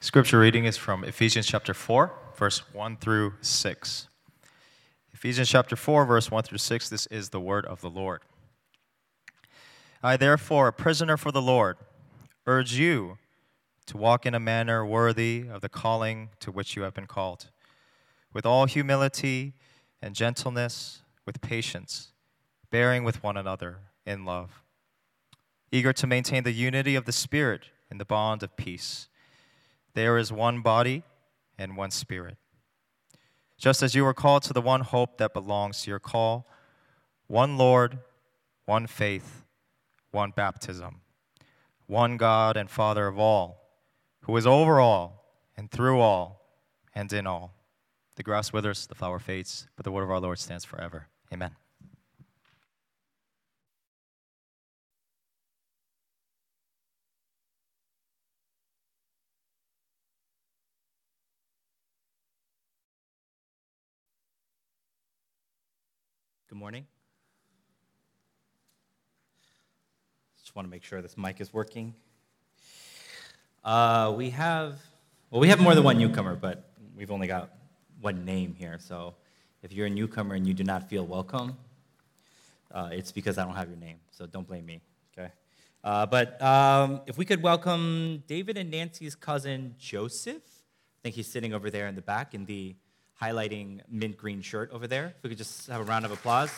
Scripture reading is from Ephesians chapter 4, verse 1 through 6. Ephesians chapter 4, verse 1 through 6, this is the word of the Lord. I, therefore, a prisoner for the Lord, urge you to walk in a manner worthy of the calling to which you have been called, with all humility and gentleness, with patience, bearing with one another in love, eager to maintain the unity of the Spirit in the bond of peace. There is one body and one Spirit. Just as you were called to the one hope that belongs to your call, one Lord, one faith, one baptism, one God and Father of all, who is over all and through all and in all. The grass withers, the flower fades, but the word of our Lord stands forever. Amen. Good morning. Just want to make sure this mic is working. Uh, we have, well, we have more than one newcomer, but we've only got one name here. So if you're a newcomer and you do not feel welcome, uh, it's because I don't have your name. So don't blame me, okay? Uh, but um, if we could welcome David and Nancy's cousin, Joseph. I think he's sitting over there in the back in the highlighting mint green shirt over there. If we could just have a round of applause.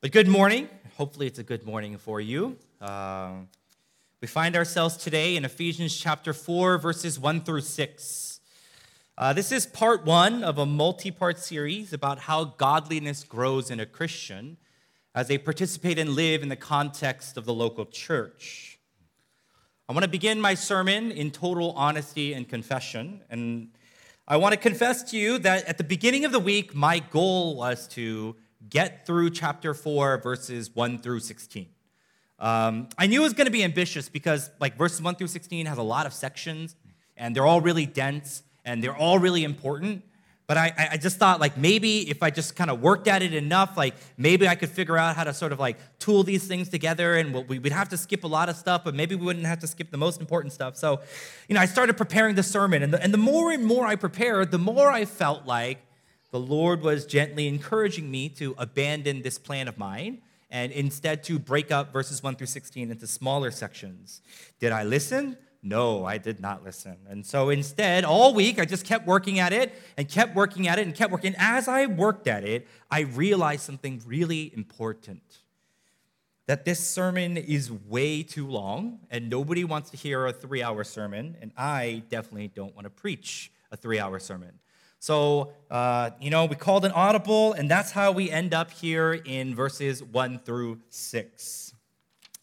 But good morning. Hopefully, it's a good morning for you. Uh, we find ourselves today in Ephesians chapter 4, verses 1 through 6. Uh, this is part one of a multi part series about how godliness grows in a Christian as they participate and live in the context of the local church. I want to begin my sermon in total honesty and confession. And I want to confess to you that at the beginning of the week, my goal was to get through chapter 4, verses 1 through 16. Um, I knew it was going to be ambitious because, like, verses 1 through 16 has a lot of sections, and they're all really dense, and they're all really important. But I, I just thought, like, maybe if I just kind of worked at it enough, like, maybe I could figure out how to sort of like tool these things together. And we would have to skip a lot of stuff, but maybe we wouldn't have to skip the most important stuff. So, you know, I started preparing the sermon. And the, and the more and more I prepared, the more I felt like the Lord was gently encouraging me to abandon this plan of mine and instead to break up verses 1 through 16 into smaller sections. Did I listen? No, I did not listen. And so instead, all week, I just kept working at it and kept working at it and kept working. As I worked at it, I realized something really important that this sermon is way too long, and nobody wants to hear a three hour sermon, and I definitely don't want to preach a three hour sermon. So, uh, you know, we called an audible, and that's how we end up here in verses one through six.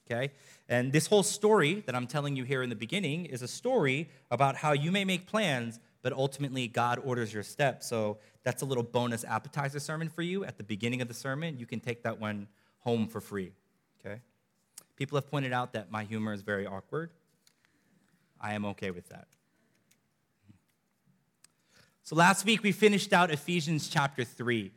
Okay? And this whole story that I'm telling you here in the beginning is a story about how you may make plans, but ultimately God orders your steps. So that's a little bonus appetizer sermon for you at the beginning of the sermon. You can take that one home for free. Okay? People have pointed out that my humor is very awkward. I am okay with that. So last week we finished out Ephesians chapter 3.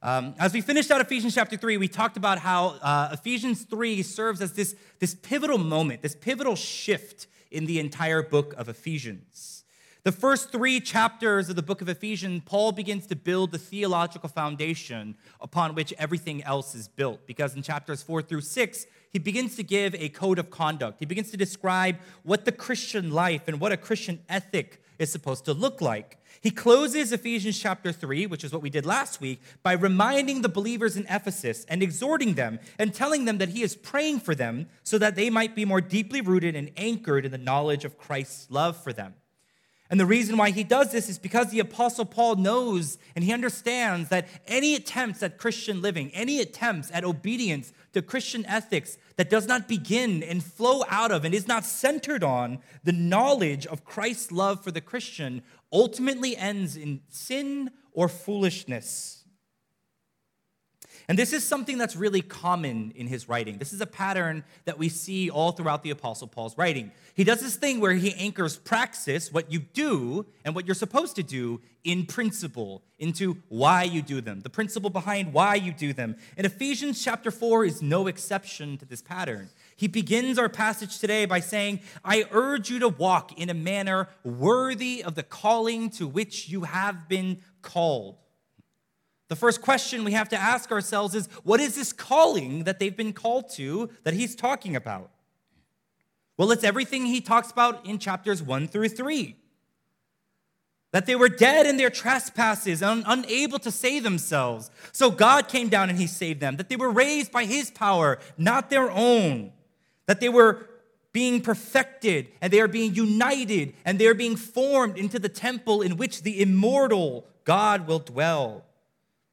Um, as we finished out Ephesians chapter 3, we talked about how uh, Ephesians 3 serves as this, this pivotal moment, this pivotal shift in the entire book of Ephesians. The first three chapters of the book of Ephesians, Paul begins to build the theological foundation upon which everything else is built. Because in chapters four through six, he begins to give a code of conduct. He begins to describe what the Christian life and what a Christian ethic is supposed to look like. He closes Ephesians chapter 3, which is what we did last week, by reminding the believers in Ephesus and exhorting them and telling them that he is praying for them so that they might be more deeply rooted and anchored in the knowledge of Christ's love for them. And the reason why he does this is because the Apostle Paul knows and he understands that any attempts at Christian living, any attempts at obedience to Christian ethics that does not begin and flow out of and is not centered on the knowledge of Christ's love for the Christian ultimately ends in sin or foolishness. And this is something that's really common in his writing. This is a pattern that we see all throughout the Apostle Paul's writing. He does this thing where he anchors praxis, what you do and what you're supposed to do, in principle, into why you do them, the principle behind why you do them. And Ephesians chapter 4 is no exception to this pattern. He begins our passage today by saying, I urge you to walk in a manner worthy of the calling to which you have been called. The first question we have to ask ourselves is what is this calling that they've been called to that he's talking about? Well, it's everything he talks about in chapters 1 through 3. That they were dead in their trespasses and unable to save themselves. So God came down and he saved them. That they were raised by his power, not their own. That they were being perfected and they are being united and they are being formed into the temple in which the immortal God will dwell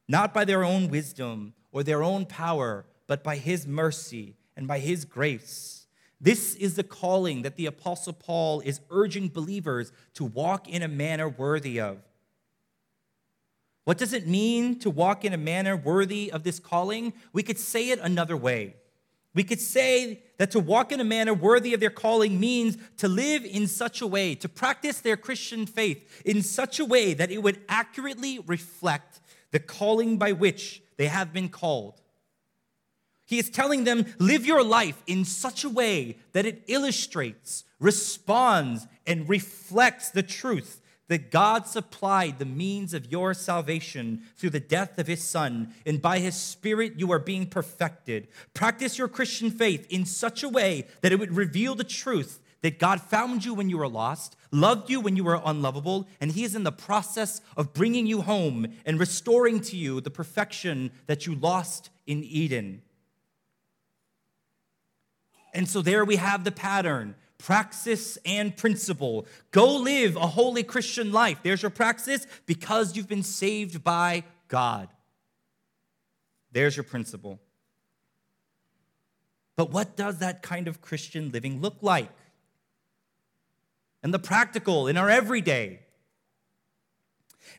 not by their own wisdom or their own power, but by his mercy and by his grace. This is the calling that the Apostle Paul is urging believers to walk in a manner worthy of. What does it mean to walk in a manner worthy of this calling? We could say it another way. We could say that to walk in a manner worthy of their calling means to live in such a way, to practice their Christian faith in such a way that it would accurately reflect the calling by which they have been called. He is telling them, live your life in such a way that it illustrates, responds, and reflects the truth that God supplied the means of your salvation through the death of his son, and by his spirit you are being perfected. Practice your Christian faith in such a way that it would reveal the truth that God found you when you were lost, loved you when you were unlovable, and He is in the process of bringing you home and restoring to you the perfection that you lost in Eden. And so there we have the pattern praxis and principle. Go live a holy Christian life. There's your praxis because you've been saved by God. There's your principle. But what does that kind of Christian living look like? And the practical in our everyday.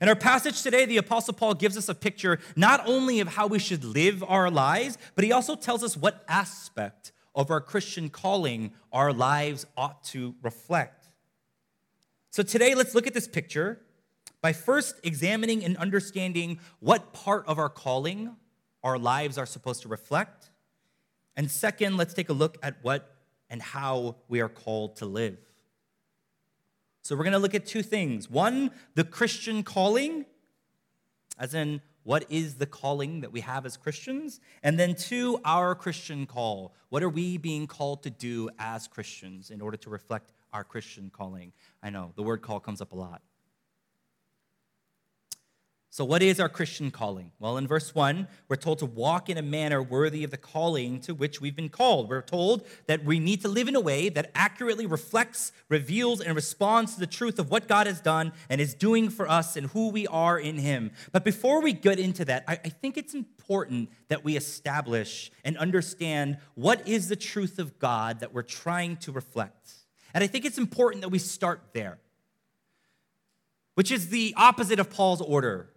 In our passage today, the Apostle Paul gives us a picture not only of how we should live our lives, but he also tells us what aspect of our Christian calling our lives ought to reflect. So today, let's look at this picture by first examining and understanding what part of our calling our lives are supposed to reflect. And second, let's take a look at what and how we are called to live. So we're going to look at two things. One, the Christian calling, as in what is the calling that we have as Christians? And then two, our Christian call. What are we being called to do as Christians in order to reflect our Christian calling? I know the word call comes up a lot. So, what is our Christian calling? Well, in verse 1, we're told to walk in a manner worthy of the calling to which we've been called. We're told that we need to live in a way that accurately reflects, reveals, and responds to the truth of what God has done and is doing for us and who we are in Him. But before we get into that, I, I think it's important that we establish and understand what is the truth of God that we're trying to reflect. And I think it's important that we start there, which is the opposite of Paul's order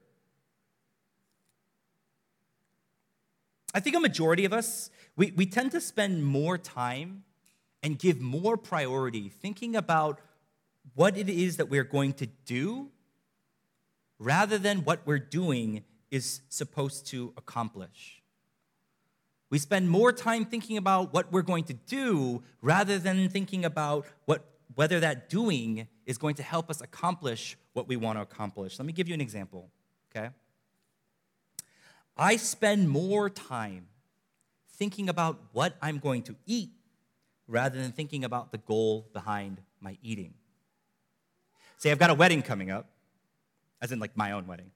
I think a majority of us, we, we tend to spend more time and give more priority thinking about what it is that we're going to do rather than what we're doing is supposed to accomplish. We spend more time thinking about what we're going to do rather than thinking about what, whether that doing is going to help us accomplish what we want to accomplish. Let me give you an example, okay? I spend more time thinking about what I'm going to eat rather than thinking about the goal behind my eating. Say, I've got a wedding coming up, as in like my own wedding,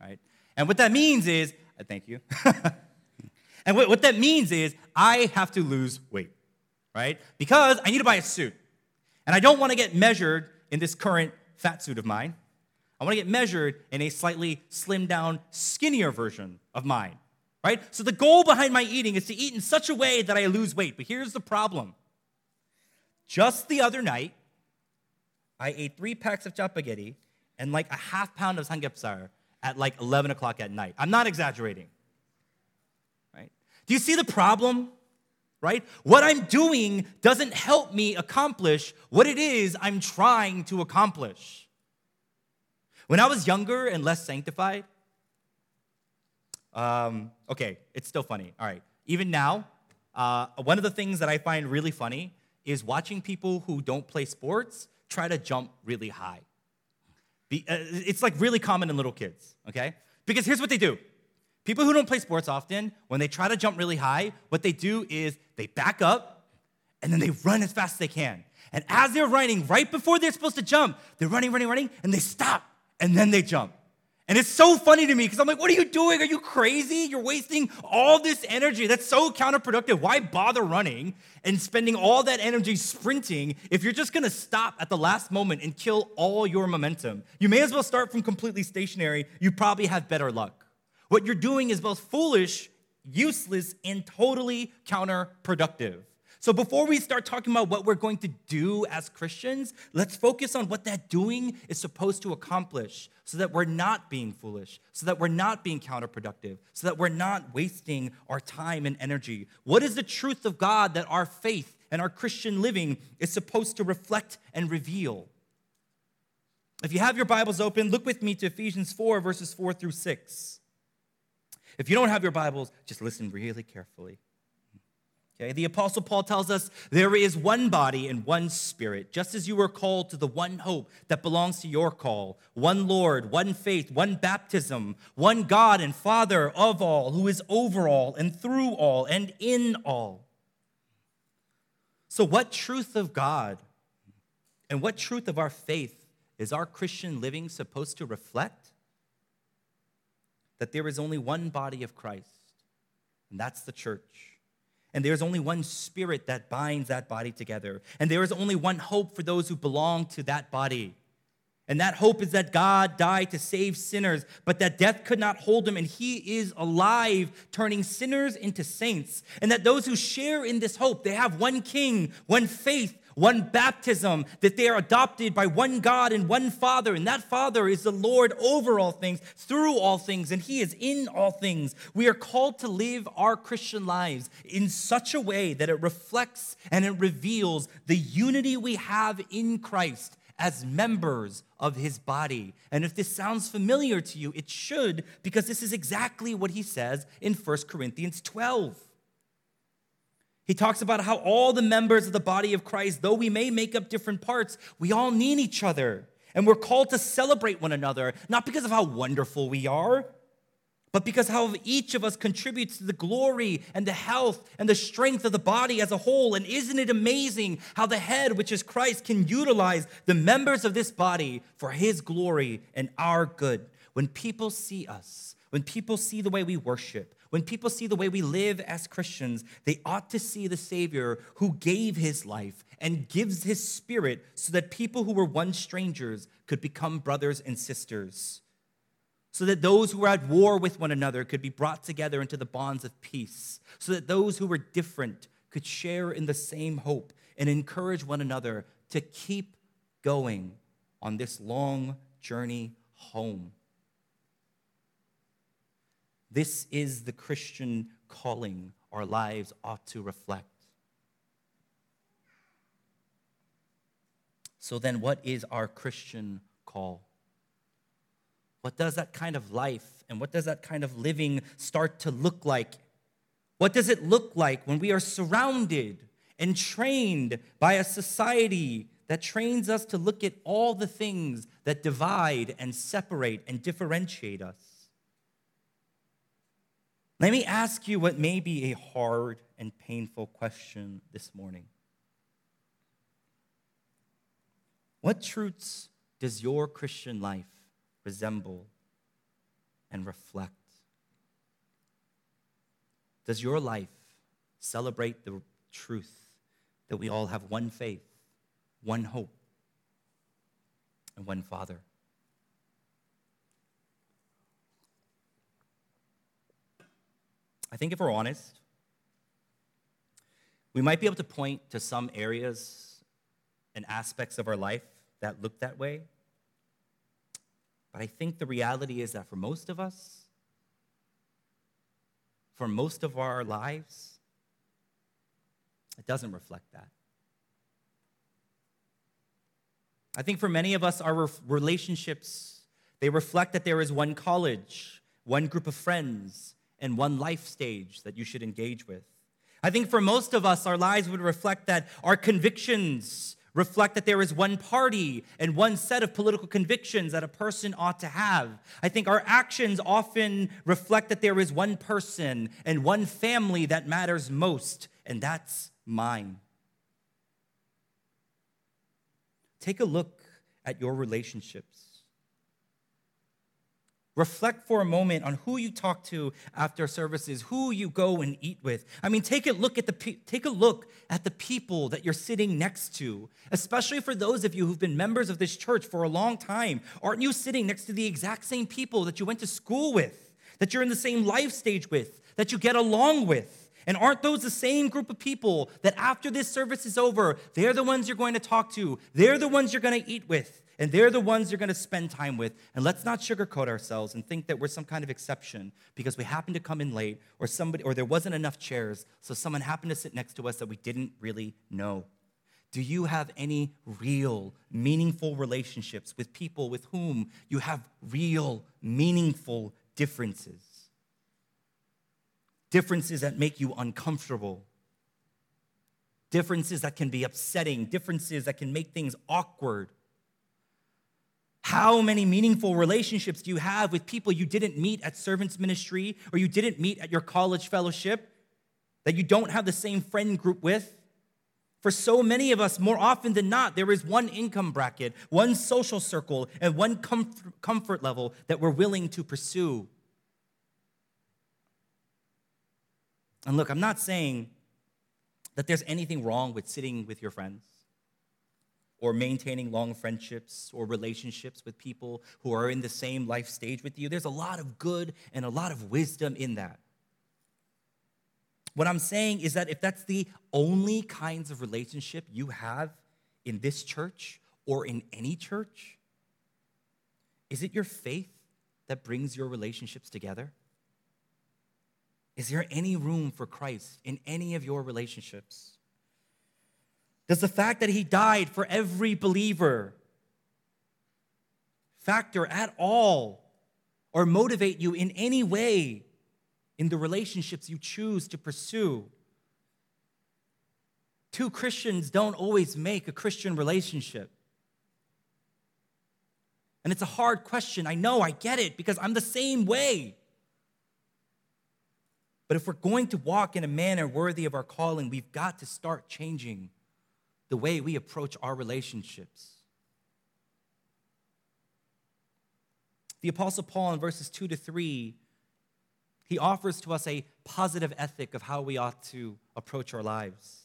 right? And what that means is, uh, thank you. and what, what that means is, I have to lose weight, right? Because I need to buy a suit. And I don't want to get measured in this current fat suit of mine. I want to get measured in a slightly slimmed down, skinnier version of mine, right? So the goal behind my eating is to eat in such a way that I lose weight. But here's the problem. Just the other night, I ate three packs of Chapagetti and like a half pound of samgyeopsal at like 11 o'clock at night. I'm not exaggerating, right? Do you see the problem? Right? What I'm doing doesn't help me accomplish what it is I'm trying to accomplish. When I was younger and less sanctified, um, okay, it's still funny. All right. Even now, Uh, one of the things that I find really funny is watching people who don't play sports try to jump really high. Be, uh, it's like really common in little kids, okay? Because here's what they do people who don't play sports often, when they try to jump really high, what they do is they back up and then they run as fast as they can. And as they're running, right before they're supposed to jump, they're running, running, running, and they stop and then they jump. And it's so funny to me because I'm like, what are you doing? Are you crazy? You're wasting all this energy. That's so counterproductive. Why bother running and spending all that energy sprinting if you're just gonna stop at the last moment and kill all your momentum? You may as well start from completely stationary. You probably have better luck. What you're doing is both foolish, useless, and totally counterproductive. So before we start talking about what we're going to do as Christians, let's focus on what that doing is supposed to accomplish so that we're not being foolish, so that we're not being counterproductive, so that we're not wasting our time and energy. What is the truth of God that our faith and our Christian living is supposed to reflect and reveal? If you have your Bibles open, look with me to Ephesians 4, verses 4 through 6. If you don't have your Bibles, just listen really carefully. Okay, the Apostle Paul tells us there is one body and one spirit, just as you were called to the one hope that belongs to your call one Lord, one faith, one baptism, one God and Father of all, who is over all and through all and in all. So, what truth of God and what truth of our faith is our Christian living supposed to reflect? That there is only one body of Christ, and that's the church. And there is only one spirit that binds that body together. And there is only one hope for those who belong to that body. And that hope is that God died to save sinners, but that death could not hold him, and he is alive, turning sinners into saints. And that those who share in this hope, they have one king, one faith, one baptism, that they are adopted by one God and one Father, and that Father is the Lord over all things, through all things, and He is in all things. We are called to live our Christian lives in such a way that it reflects and it reveals the unity we have in Christ as members of his body. And if this sounds familiar to you, it should, because this is exactly what he says in 1 Corinthians 12. He talks about how all the members of the body of Christ, though we may make up different parts, we all need each other. And we're called to celebrate one another, not because of how wonderful we are, but because how each of us contributes to the glory and the health and the strength of the body as a whole. And isn't it amazing how the head, which is Christ, can utilize the members of this body for his glory and our good? When people see us, when people see the way we worship, when people see the way we live as Christians, they ought to see the Savior who gave his life and gives his spirit so that people who were once strangers could become brothers and sisters. So that those who were at war with one another could be brought together into the bonds of peace. So that those who were different could share in the same hope and encourage one another to keep going on this long journey home. This is the Christian calling our lives ought to reflect. So, then, what is our Christian call? What does that kind of life and what does that kind of living start to look like? What does it look like when we are surrounded and trained by a society that trains us to look at all the things that divide and separate and differentiate us? Let me ask you what may be a hard and painful question this morning. What truths does your Christian life resemble and reflect? Does your life celebrate the truth that we all have one faith, one hope, and one Father? I think if we're honest, we might be able to point to some areas and aspects of our life that look that way. But I think the reality is that for most of us, for most of our lives, it doesn't reflect that. I think for many of us, our relationships, they reflect that there is one college, one group of friends, and one life stage that you should engage with. I think for most of us, our lives would reflect that our convictions reflect that there is one party and one set of political convictions that a person ought to have. I think our actions often reflect that there is one person and one family that matters most, and that's mine. Take a look at your relationships. Reflect for a moment on who you talk to after services, who you go and eat with. I mean, take a look at the take a look at the people that you're sitting next to, especially for those of you who've been members of this church for a long time. Aren't you sitting next to the exact same people that you went to school with, that you're in the same life stage with, that you get along with? And aren't those the same group of people that after this service is over, they're the ones you're going to talk to, they're the ones you're going to eat with, and they're the ones you're going to spend time with. And let's not sugarcoat ourselves and think that we're some kind of exception because we happened to come in late or somebody or there wasn't enough chairs, so someone happened to sit next to us that we didn't really know. Do you have any real, meaningful relationships with people with whom you have real, meaningful differences? Differences that make you uncomfortable. Differences that can be upsetting. Differences that can make things awkward. How many meaningful relationships do you have with people you didn't meet at servants ministry or you didn't meet at your college fellowship that you don't have the same friend group with? For so many of us, more often than not, there is one income bracket, one social circle, and one comfort level that we're willing to pursue. And look, I'm not saying that there's anything wrong with sitting with your friends or maintaining long friendships or relationships with people who are in the same life stage with you. There's a lot of good and a lot of wisdom in that. What I'm saying is that if that's the only kinds of relationship you have in this church or in any church, is it your faith that brings your relationships together? Is there any room for Christ in any of your relationships? Does the fact that he died for every believer factor at all or motivate you in any way in the relationships you choose to pursue? Two Christians don't always make a Christian relationship. And it's a hard question. I know, I get it, because I'm the same way. But if we're going to walk in a manner worthy of our calling, we've got to start changing the way we approach our relationships. The Apostle Paul in verses 2 to 3, he offers to us a positive ethic of how we ought to approach our lives.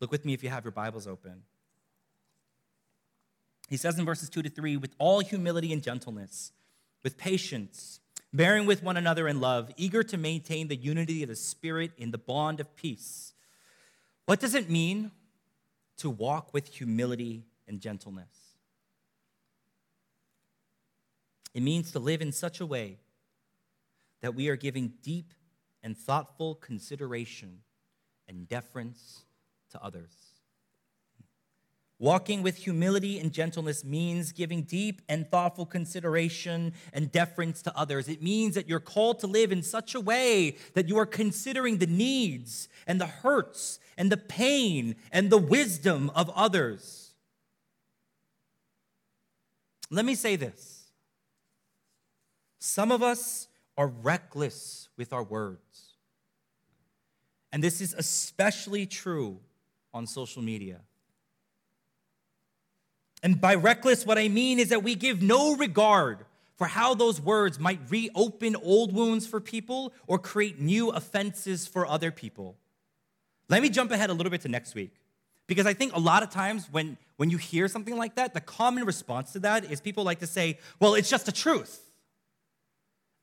Look with me if you have your Bibles open. He says in verses 2 to 3 with all humility and gentleness, with patience, bearing with one another in love, eager to maintain the unity of the Spirit in the bond of peace. What does it mean to walk with humility and gentleness? It means to live in such a way that we are giving deep and thoughtful consideration and deference to others. Walking with humility and gentleness means giving deep and thoughtful consideration and deference to others. It means that you're called to live in such a way that you are considering the needs and the hurts and the pain and the wisdom of others. Let me say this some of us are reckless with our words. And this is especially true on social media. And by reckless, what I mean is that we give no regard for how those words might reopen old wounds for people or create new offenses for other people. Let me jump ahead a little bit to next week. Because I think a lot of times when, when you hear something like that, the common response to that is people like to say, well, it's just the truth.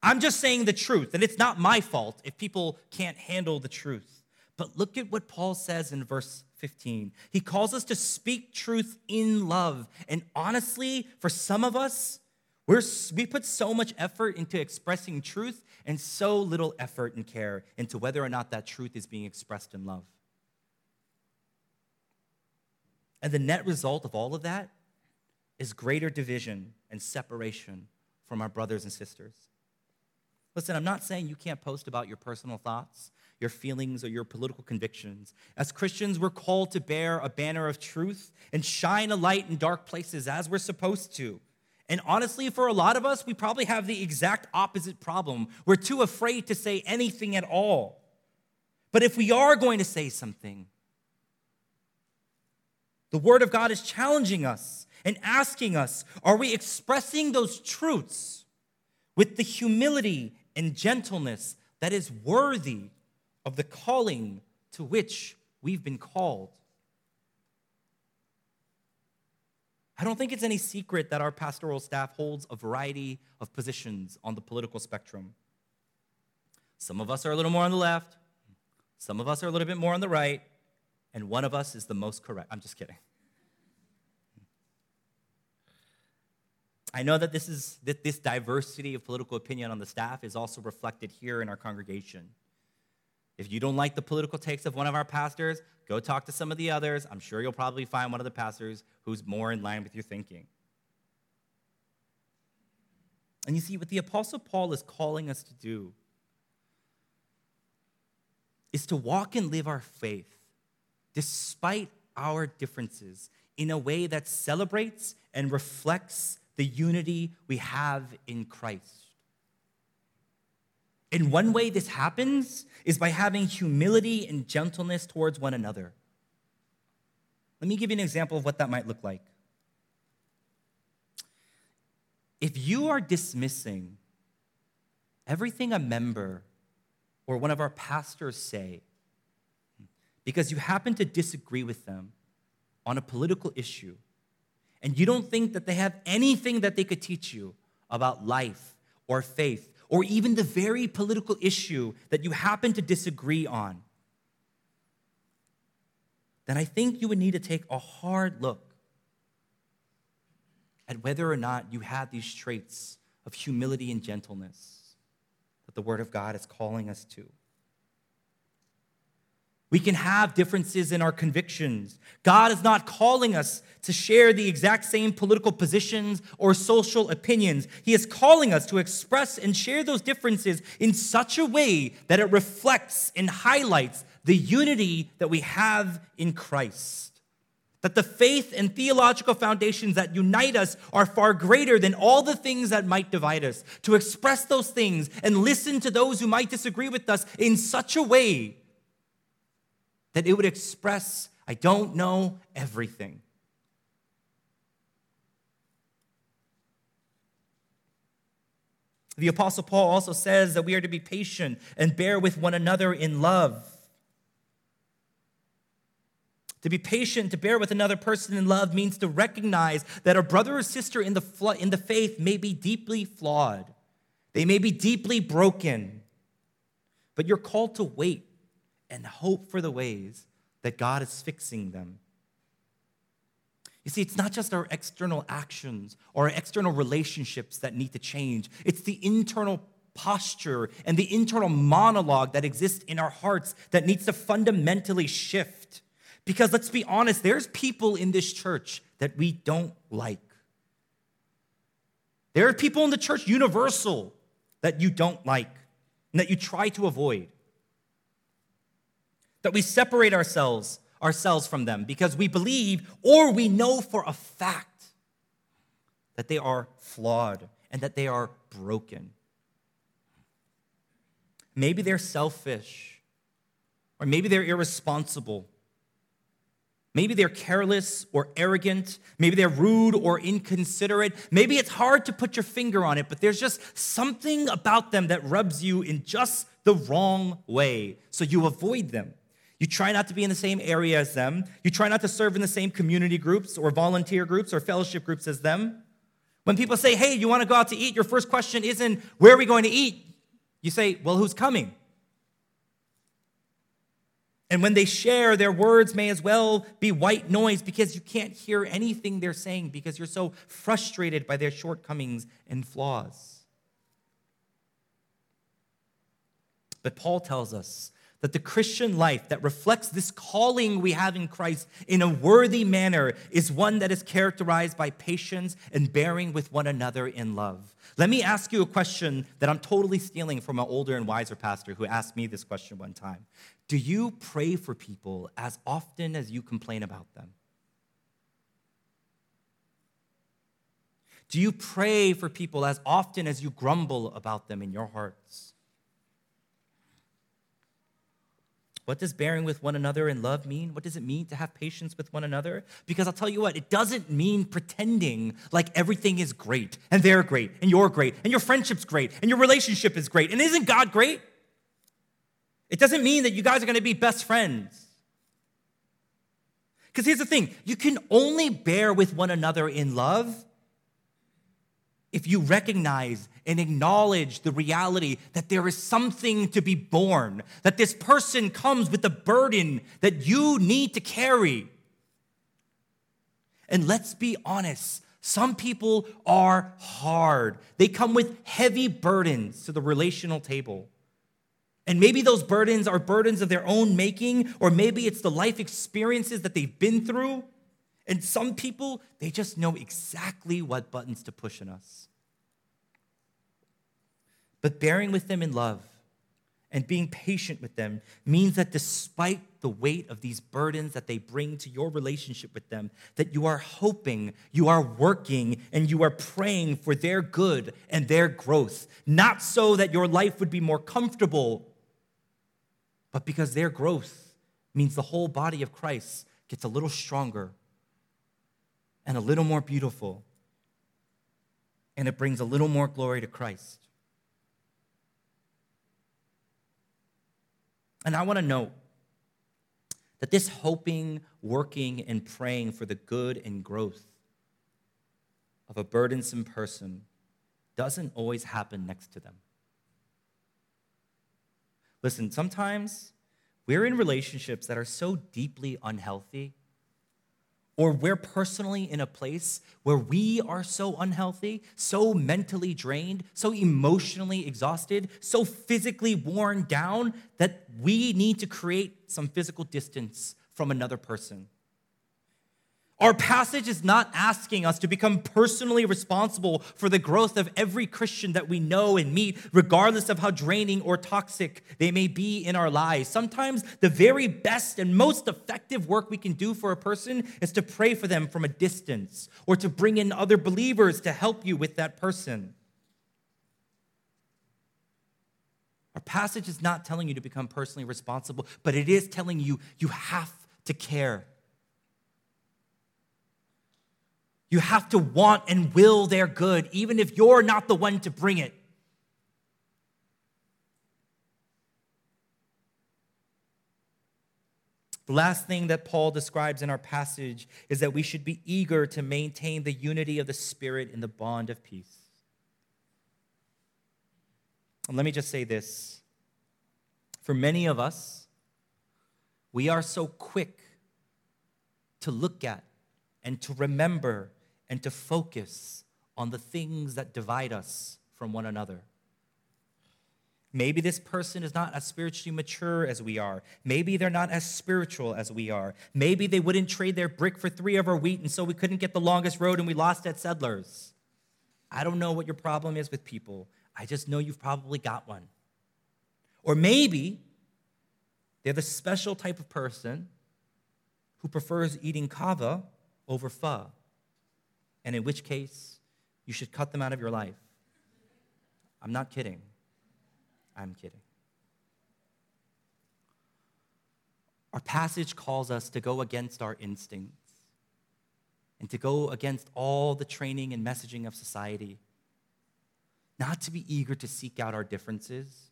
I'm just saying the truth, and it's not my fault if people can't handle the truth. But look at what Paul says in verse 15. He calls us to speak truth in love. And honestly, for some of us, we're, we put so much effort into expressing truth and so little effort and care into whether or not that truth is being expressed in love. And the net result of all of that is greater division and separation from our brothers and sisters. Listen, I'm not saying you can't post about your personal thoughts, your feelings, or your political convictions. As Christians, we're called to bear a banner of truth and shine a light in dark places as we're supposed to. And honestly, for a lot of us, we probably have the exact opposite problem. We're too afraid to say anything at all. But if we are going to say something, the Word of God is challenging us and asking us are we expressing those truths with the humility and gentleness that is worthy of the calling to which we've been called? I don't think it's any secret that our pastoral staff holds a variety of positions on the political spectrum. Some of us are a little more on the left, some of us are a little bit more on the right, and one of us is the most correct. I'm just kidding. I know that this is that this diversity of political opinion on the staff is also reflected here in our congregation. If you don't like the political takes of one of our pastors, go talk to some of the others. I'm sure you'll probably find one of the pastors who's more in line with your thinking. And you see, what the Apostle Paul is calling us to do is to walk and live our faith despite our differences in a way that celebrates and reflects the unity we have in Christ. And one way this happens is by having humility and gentleness towards one another. Let me give you an example of what that might look like. If you are dismissing everything a member or one of our pastors say because you happen to disagree with them on a political issue, and you don't think that they have anything that they could teach you about life or faith or even the very political issue that you happen to disagree on, then I think you would need to take a hard look at whether or not you have these traits of humility and gentleness that the Word of God is calling us to. We can have differences in our convictions. God is not calling us to share the exact same political positions or social opinions. He is calling us to express and share those differences in such a way that it reflects and highlights the unity that we have in Christ. That the faith and theological foundations that unite us are far greater than all the things that might divide us. To express those things and listen to those who might disagree with us in such a way that it would express, I don't know everything. The Apostle Paul also says that we are to be patient and bear with one another in love. To be patient, to bear with another person in love means to recognize that a brother or sister in the, fl- in the faith may be deeply flawed. They may be deeply broken. But you're called to wait and hope for the ways that God is fixing them. You see, it's not just our external actions or our external relationships that need to change, it's the internal posture and the internal monologue that exists in our hearts that needs to fundamentally shift. Because let's be honest, there's people in this church that we don't like. There are people in the church universal that you don't like and that you try to avoid that we separate ourselves ourselves from them because we believe or we know for a fact that they are flawed and that they are broken. Maybe they're selfish, or maybe they're irresponsible. Maybe they're careless or arrogant. Maybe they're rude or inconsiderate. Maybe it's hard to put your finger on it, but there's just something about them that rubs you in just the wrong way. So you avoid them. You try not to be in the same area as them. You try not to serve in the same community groups or volunteer groups or fellowship groups as them. When people say, hey, you want to go out to eat, your first question isn't, where are we going to eat? You say, well, who's coming? And when they share, their words may as well be white noise because you can't hear anything they're saying because you're so frustrated by their shortcomings and flaws. But Paul tells us that the Christian life that reflects this calling we have in Christ in a worthy manner is one that is characterized by patience and bearing with one another in love. Let me ask you a question that I'm totally stealing from an older and wiser pastor who asked me this question one time. Do you pray for people as often as you complain about them? Do you pray for people as often as you grumble about them in your hearts? What does bearing with one another in love mean? What does it mean to have patience with one another? Because I'll tell you what, it doesn't mean pretending like everything is great and they're great and you're great and your friendship's great and your relationship is great. And isn't God great? It doesn't mean that you guys are going to be best friends. Because here's the thing you can only bear with one another in love if you recognize and acknowledge the reality that there is something to be born, that this person comes with a burden that you need to carry. And let's be honest, some people are hard. They come with heavy burdens to the relational table. And maybe those burdens are burdens of their own making, or maybe it's the life experiences that they've been through. And some people, they just know exactly what buttons to push on us. But bearing with them in love and being patient with them means that despite the weight of these burdens that they bring to your relationship with them, that you are hoping, you are working, and you are praying for their good and their growth. Not so that your life would be more comfortable, but because their growth means the whole body of Christ gets a little stronger and a little more beautiful, and it brings a little more glory to Christ. And I want to note that this hoping, working, and praying for the good and growth of a burdensome person doesn't always happen next to them. Listen, sometimes we're in relationships that are so deeply unhealthy or we're personally in a place where we are so unhealthy, so mentally drained, so emotionally exhausted, so physically worn down that we need to create some physical distance from another person. Our passage is not asking us to become personally responsible for the growth of every Christian that we know and meet, regardless of how draining or toxic they may be in our lives. Sometimes the very best and most effective work we can do for a person is to pray for them from a distance or to bring in other believers to help you with that person. Our passage is not telling you to become personally responsible, but it is telling you you have to care. You have to want and will their good, even if you're not the one to bring it. The last thing that Paul describes in our passage is that we should be eager to maintain the unity of the Spirit in the bond of peace. And let me just say this for many of us, we are so quick to look at and to remember and to focus on the things that divide us from one another. Maybe this person is not as spiritually mature as we are. Maybe they're not as spiritual as we are. Maybe they wouldn't trade their brick for three of our wheat, and so we couldn't get the longest road and we lost at Settlers. I don't know what your problem is with people. I just know you've probably got one. Or maybe they're the special type of person who prefers eating kava over pho and in which case you should cut them out of your life. I'm not kidding. I'm kidding. Our passage calls us to go against our instincts and to go against all the training and messaging of society. Not to be eager to seek out our differences,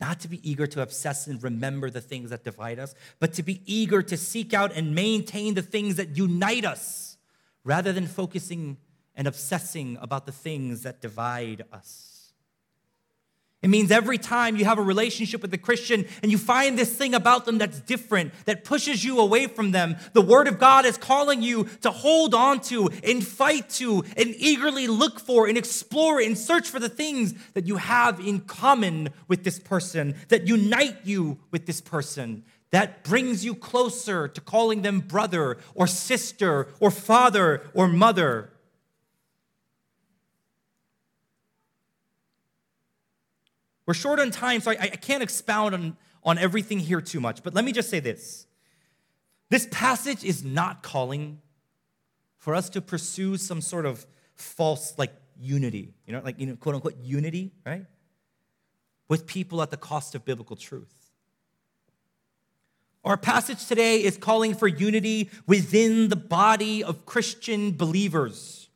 not to be eager to obsess and remember the things that divide us, but to be eager to seek out and maintain the things that unite us rather than focusing and obsessing about the things that divide us. It means every time you have a relationship with a Christian and you find this thing about them that's different, that pushes you away from them, the Word of God is calling you to hold on to and fight to and eagerly look for and explore and search for the things that you have in common with this person, that unite you with this person, that brings you closer to calling them brother or sister or father or mother. We're short on time, so I, I can't expound on, on everything here too much, but let me just say this. This passage is not calling for us to pursue some sort of false, like, unity, you know, like, you know, quote unquote, unity, right? With people at the cost of biblical truth. Our passage today is calling for unity within the body of Christian believers.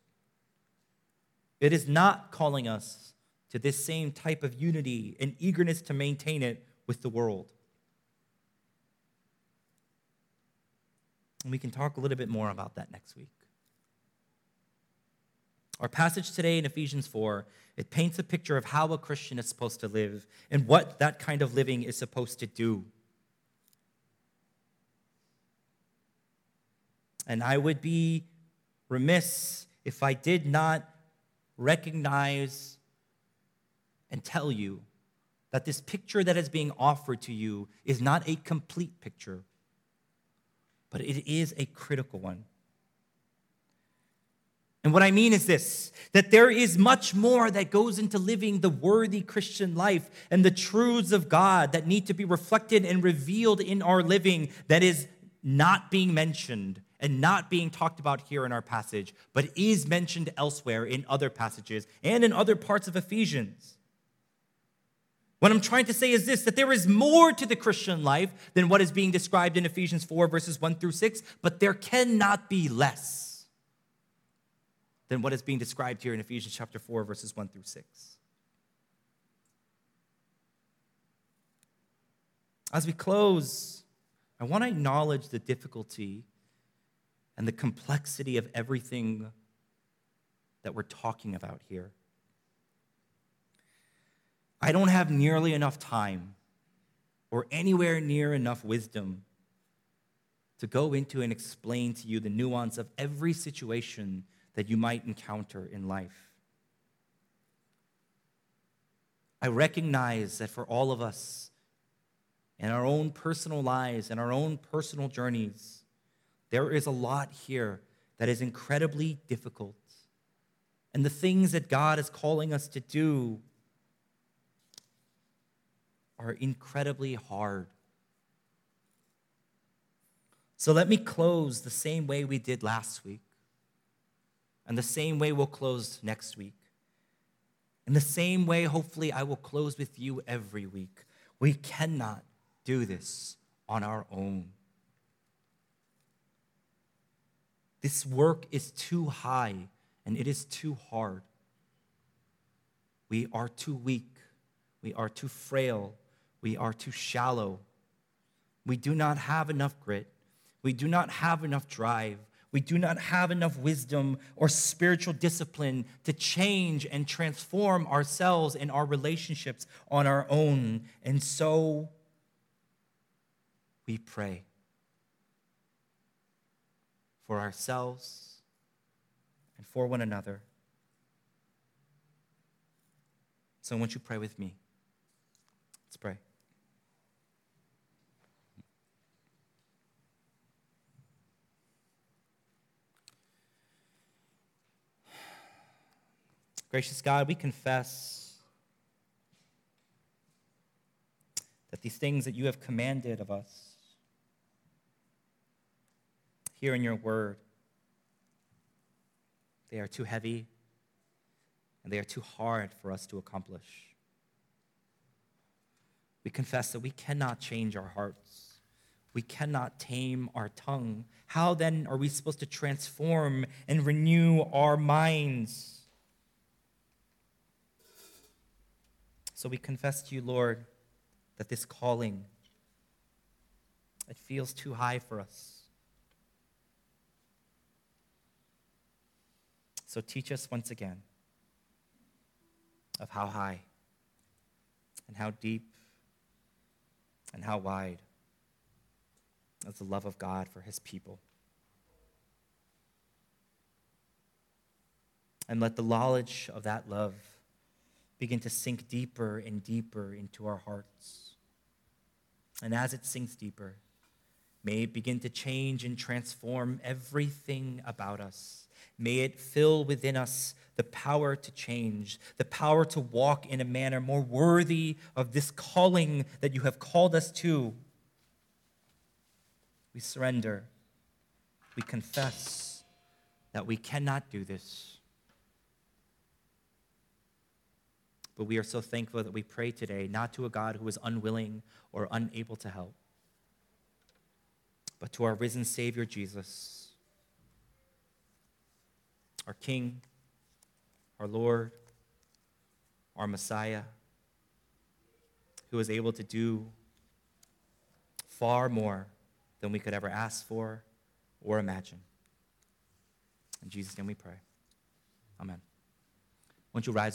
It is not calling us to this same type of unity and eagerness to maintain it with the world. And we can talk a little bit more about that next week. Our passage today in Ephesians 4, it paints a picture of how a Christian is supposed to live and what that kind of living is supposed to do. And I would be remiss if I did not recognize and tell you that this picture that is being offered to you is not a complete picture, but it is a critical one. And what I mean is this that there is much more that goes into living the worthy Christian life and the truths of God that need to be reflected and revealed in our living that is not being mentioned and not being talked about here in our passage, but is mentioned elsewhere in other passages and in other parts of Ephesians. What I'm trying to say is this that there is more to the Christian life than what is being described in Ephesians 4, verses 1 through 6, but there cannot be less than what is being described here in Ephesians chapter 4, verses 1 through 6. As we close, I want to acknowledge the difficulty and the complexity of everything that we're talking about here. I don't have nearly enough time or anywhere near enough wisdom to go into and explain to you the nuance of every situation that you might encounter in life. I recognize that for all of us, in our own personal lives and our own personal journeys, there is a lot here that is incredibly difficult. And the things that God is calling us to do are incredibly hard. So let me close the same way we did last week, and the same way we'll close next week. In the same way, hopefully, I will close with you every week. We cannot do this on our own. This work is too high and it is too hard. We are too weak. We are too frail. We are too shallow. We do not have enough grit. We do not have enough drive. We do not have enough wisdom or spiritual discipline to change and transform ourselves and our relationships on our own. And so we pray for ourselves and for one another. So, won't you pray with me? Let's pray. Gracious God, we confess that these things that you have commanded of us here in your word, they are too heavy and they are too hard for us to accomplish. We confess that we cannot change our hearts. We cannot tame our tongue. How then are we supposed to transform and renew our minds? So we confess to you, Lord, that this calling it feels too high for us. So teach us once again of how high and how deep and how wide is the love of God for his people. And let the knowledge of that love begin to sink deeper and deeper into our hearts. And as it sinks deeper, may it begin to change and transform everything about us. May it fill within us the power to change, the power to walk in a manner more worthy of this calling that you have called us to. We surrender. We confess that we cannot do this. But we are so thankful that we pray today not to a God who is unwilling or unable to help, but to our risen Savior Jesus, our King, our Lord, our Messiah, who is able to do far more than we could ever ask for or imagine. In Jesus' name we pray. Amen. Won't you rise?